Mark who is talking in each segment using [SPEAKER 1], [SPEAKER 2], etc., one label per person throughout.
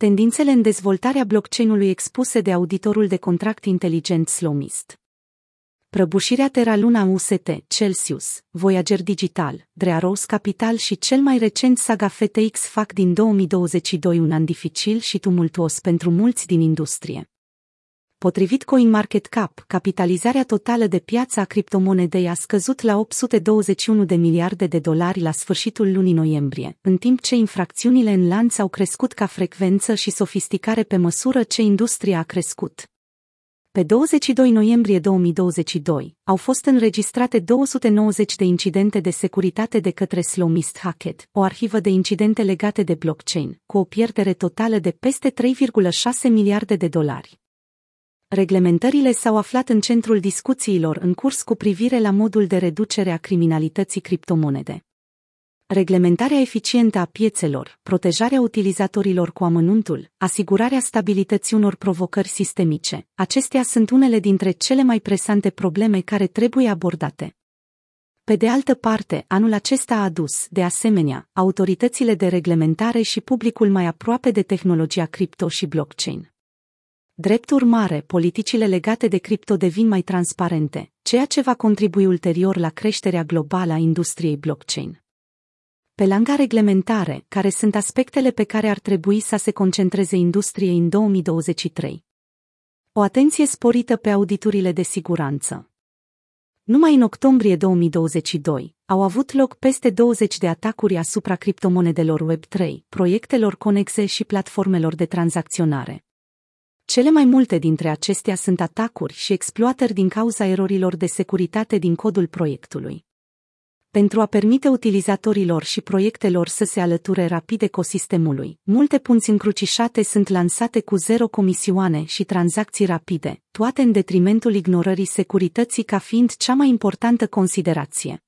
[SPEAKER 1] Tendințele în dezvoltarea blockchain-ului expuse de auditorul de contract inteligent Slomist. Prăbușirea Terra Luna UST, Celsius, Voyager Digital, Drearos Capital și cel mai recent saga FTX fac din 2022 un an dificil și tumultuos pentru mulți din industrie. Potrivit CoinMarketCap, capitalizarea totală de piață a criptomonedei a scăzut la 821 de miliarde de dolari la sfârșitul lunii noiembrie, în timp ce infracțiunile în lanț au crescut ca frecvență și sofisticare pe măsură ce industria a crescut. Pe 22 noiembrie 2022, au fost înregistrate 290 de incidente de securitate de către Slowmist Hackett, o arhivă de incidente legate de blockchain, cu o pierdere totală de peste 3,6 miliarde de dolari. Reglementările s-au aflat în centrul discuțiilor în curs cu privire la modul de reducere a criminalității criptomonede. Reglementarea eficientă a piețelor, protejarea utilizatorilor cu amănuntul, asigurarea stabilității unor provocări sistemice, acestea sunt unele dintre cele mai presante probleme care trebuie abordate. Pe de altă parte, anul acesta a adus, de asemenea, autoritățile de reglementare și publicul mai aproape de tehnologia cripto și blockchain. Drept urmare, politicile legate de cripto devin mai transparente, ceea ce va contribui ulterior la creșterea globală a industriei blockchain. Pe lângă reglementare, care sunt aspectele pe care ar trebui să se concentreze industriei în 2023? O atenție sporită pe auditurile de siguranță. Numai în octombrie 2022 au avut loc peste 20 de atacuri asupra criptomonedelor Web3, proiectelor conexe și platformelor de tranzacționare. Cele mai multe dintre acestea sunt atacuri și exploatări din cauza erorilor de securitate din codul proiectului. Pentru a permite utilizatorilor și proiectelor să se alăture rapid ecosistemului, multe punți încrucișate sunt lansate cu zero comisioane și tranzacții rapide, toate în detrimentul ignorării securității ca fiind cea mai importantă considerație.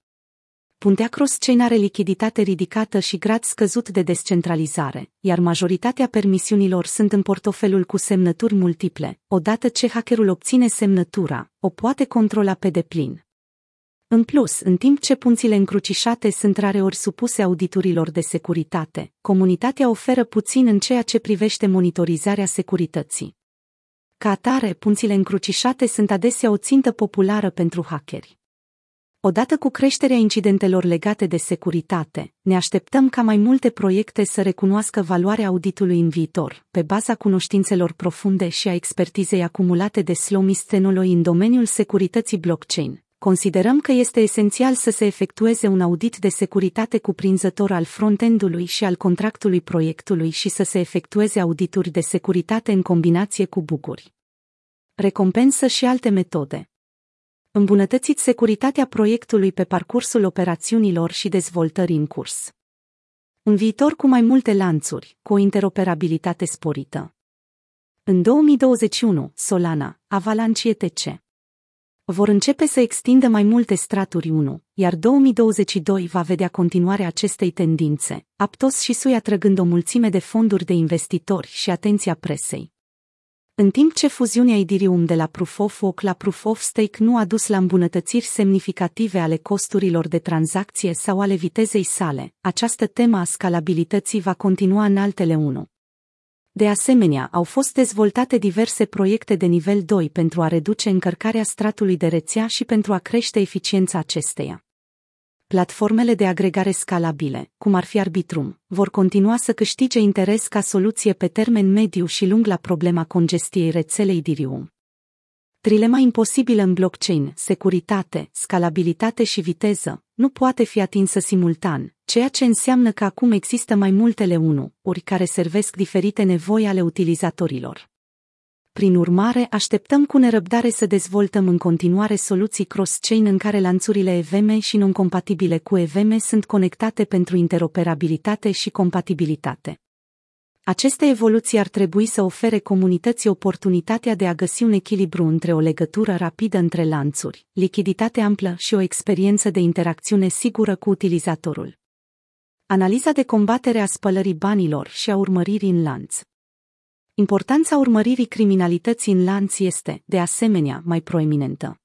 [SPEAKER 1] Puntea cross-chain are lichiditate ridicată și grad scăzut de descentralizare, iar majoritatea permisiunilor sunt în portofelul cu semnături multiple. Odată ce hackerul obține semnătura, o poate controla pe deplin. În plus, în timp ce punțile încrucișate sunt rareori supuse auditurilor de securitate, comunitatea oferă puțin în ceea ce privește monitorizarea securității. Ca atare, punțile încrucișate sunt adesea o țintă populară pentru hackeri. Odată cu creșterea incidentelor legate de securitate, ne așteptăm ca mai multe proiecte să recunoască valoarea auditului în viitor, pe baza cunoștințelor profunde și a expertizei acumulate de Slomis Tenoloi în domeniul securității blockchain. Considerăm că este esențial să se efectueze un audit de securitate cuprinzător al frontendului și al contractului proiectului și să se efectueze audituri de securitate în combinație cu buguri. Recompensă și alte metode îmbunătățiți securitatea proiectului pe parcursul operațiunilor și dezvoltării în curs. Un viitor cu mai multe lanțuri, cu o interoperabilitate sporită. În 2021, Solana, Avalanche ETC vor începe să extindă mai multe straturi 1, iar 2022 va vedea continuarea acestei tendințe, Aptos și Sui atrăgând o mulțime de fonduri de investitori și atenția presei. În timp ce fuziunea Ethereum de la Proof of Work la Proof of Stake nu a dus la îmbunătățiri semnificative ale costurilor de tranzacție sau ale vitezei sale, această temă a scalabilității va continua în altele 1. De asemenea, au fost dezvoltate diverse proiecte de nivel 2 pentru a reduce încărcarea stratului de rețea și pentru a crește eficiența acesteia platformele de agregare scalabile, cum ar fi Arbitrum, vor continua să câștige interes ca soluție pe termen mediu și lung la problema congestiei rețelei Dirium. Trilema imposibilă în blockchain, securitate, scalabilitate și viteză, nu poate fi atinsă simultan, ceea ce înseamnă că acum există mai multele unu, ori care servesc diferite nevoi ale utilizatorilor. Prin urmare, așteptăm cu nerăbdare să dezvoltăm în continuare soluții cross-chain în care lanțurile EVM și non-compatibile cu EVM sunt conectate pentru interoperabilitate și compatibilitate. Aceste evoluții ar trebui să ofere comunității oportunitatea de a găsi un echilibru între o legătură rapidă între lanțuri, lichiditate amplă și o experiență de interacțiune sigură cu utilizatorul. Analiza de combatere a spălării banilor și a urmăririi în lanț. Importanța urmăririi criminalității în lanț este, de asemenea, mai proeminentă.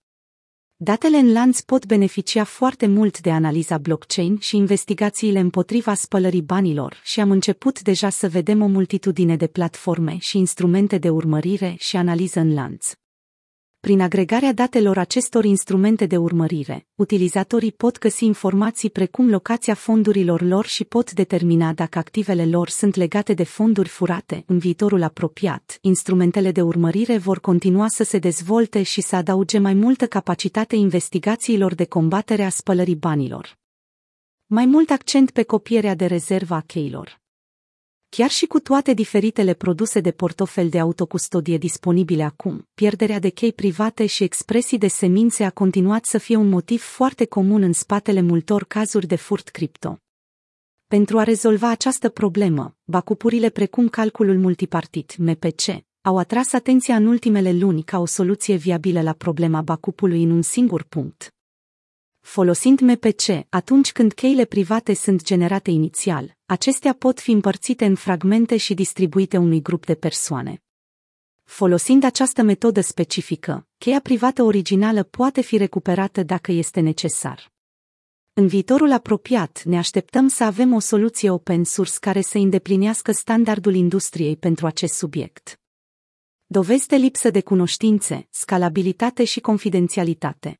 [SPEAKER 1] Datele în lanț pot beneficia foarte mult de analiza blockchain și investigațiile împotriva spălării banilor și am început deja să vedem o multitudine de platforme și instrumente de urmărire și analiză în lanț. Prin agregarea datelor acestor instrumente de urmărire, utilizatorii pot găsi informații precum locația fondurilor lor și pot determina dacă activele lor sunt legate de fonduri furate în viitorul apropiat. Instrumentele de urmărire vor continua să se dezvolte și să adauge mai multă capacitate investigațiilor de combatere a spălării banilor. Mai mult accent pe copierea de rezervă a cheilor. Chiar și cu toate diferitele produse de portofel de autocustodie disponibile acum, pierderea de chei private și expresii de semințe a continuat să fie un motiv foarte comun în spatele multor cazuri de furt cripto. Pentru a rezolva această problemă, bacupurile precum calculul multipartit MPC au atras atenția în ultimele luni ca o soluție viabilă la problema bacupului în un singur punct. Folosind MPC, atunci când cheile private sunt generate inițial, acestea pot fi împărțite în fragmente și distribuite unui grup de persoane. Folosind această metodă specifică, cheia privată originală poate fi recuperată dacă este necesar. În viitorul apropiat, ne așteptăm să avem o soluție open source care să îndeplinească standardul industriei pentru acest subiect. Dovezi de lipsă de cunoștințe, scalabilitate și confidențialitate.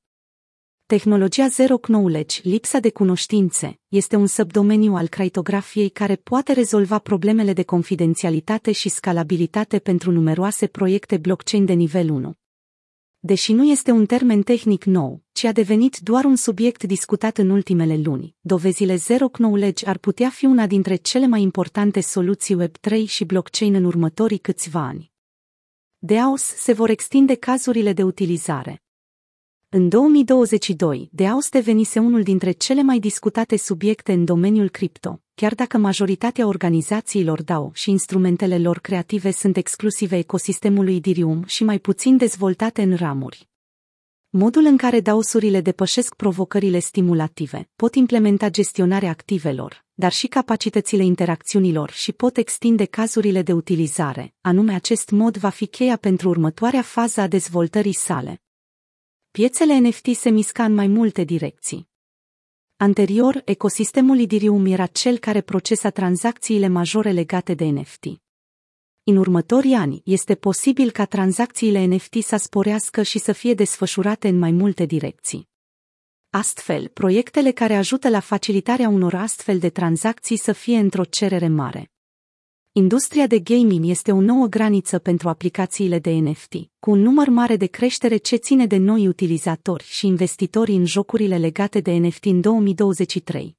[SPEAKER 1] Tehnologia Zero Knowledge, lipsa de cunoștințe, este un subdomeniu al criptografiei care poate rezolva problemele de confidențialitate și scalabilitate pentru numeroase proiecte blockchain de nivel 1. Deși nu este un termen tehnic nou, ci a devenit doar un subiect discutat în ultimele luni, dovezile Zero Knowledge ar putea fi una dintre cele mai importante soluții Web3 și blockchain în următorii câțiva ani. DAOS se vor extinde cazurile de utilizare, în 2022, DAOS devenise unul dintre cele mai discutate subiecte în domeniul cripto, chiar dacă majoritatea organizațiilor DAO și instrumentele lor creative sunt exclusive ecosistemului Ethereum și mai puțin dezvoltate în ramuri. Modul în care DAOS-urile depășesc provocările stimulative, pot implementa gestionarea activelor, dar și capacitățile interacțiunilor și pot extinde cazurile de utilizare, anume acest mod va fi cheia pentru următoarea fază a dezvoltării sale. Piețele NFT se misca în mai multe direcții. Anterior, ecosistemul Ethereum era cel care procesa tranzacțiile majore legate de NFT. În următorii ani, este posibil ca tranzacțiile NFT să sporească și să fie desfășurate în mai multe direcții. Astfel, proiectele care ajută la facilitarea unor astfel de tranzacții să fie într-o cerere mare. Industria de gaming este o nouă graniță pentru aplicațiile de NFT, cu un număr mare de creștere ce ține de noi utilizatori și investitori în jocurile legate de NFT în 2023.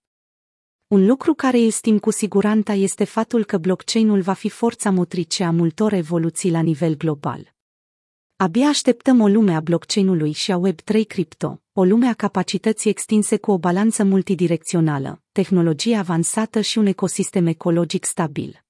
[SPEAKER 1] Un lucru care estim cu siguranță este faptul că blockchain-ul va fi forța motrice a multor evoluții la nivel global. Abia așteptăm o lume a blockchain-ului și a Web3 cripto, o lume a capacității extinse cu o balanță multidirecțională, tehnologie avansată și un ecosistem ecologic stabil.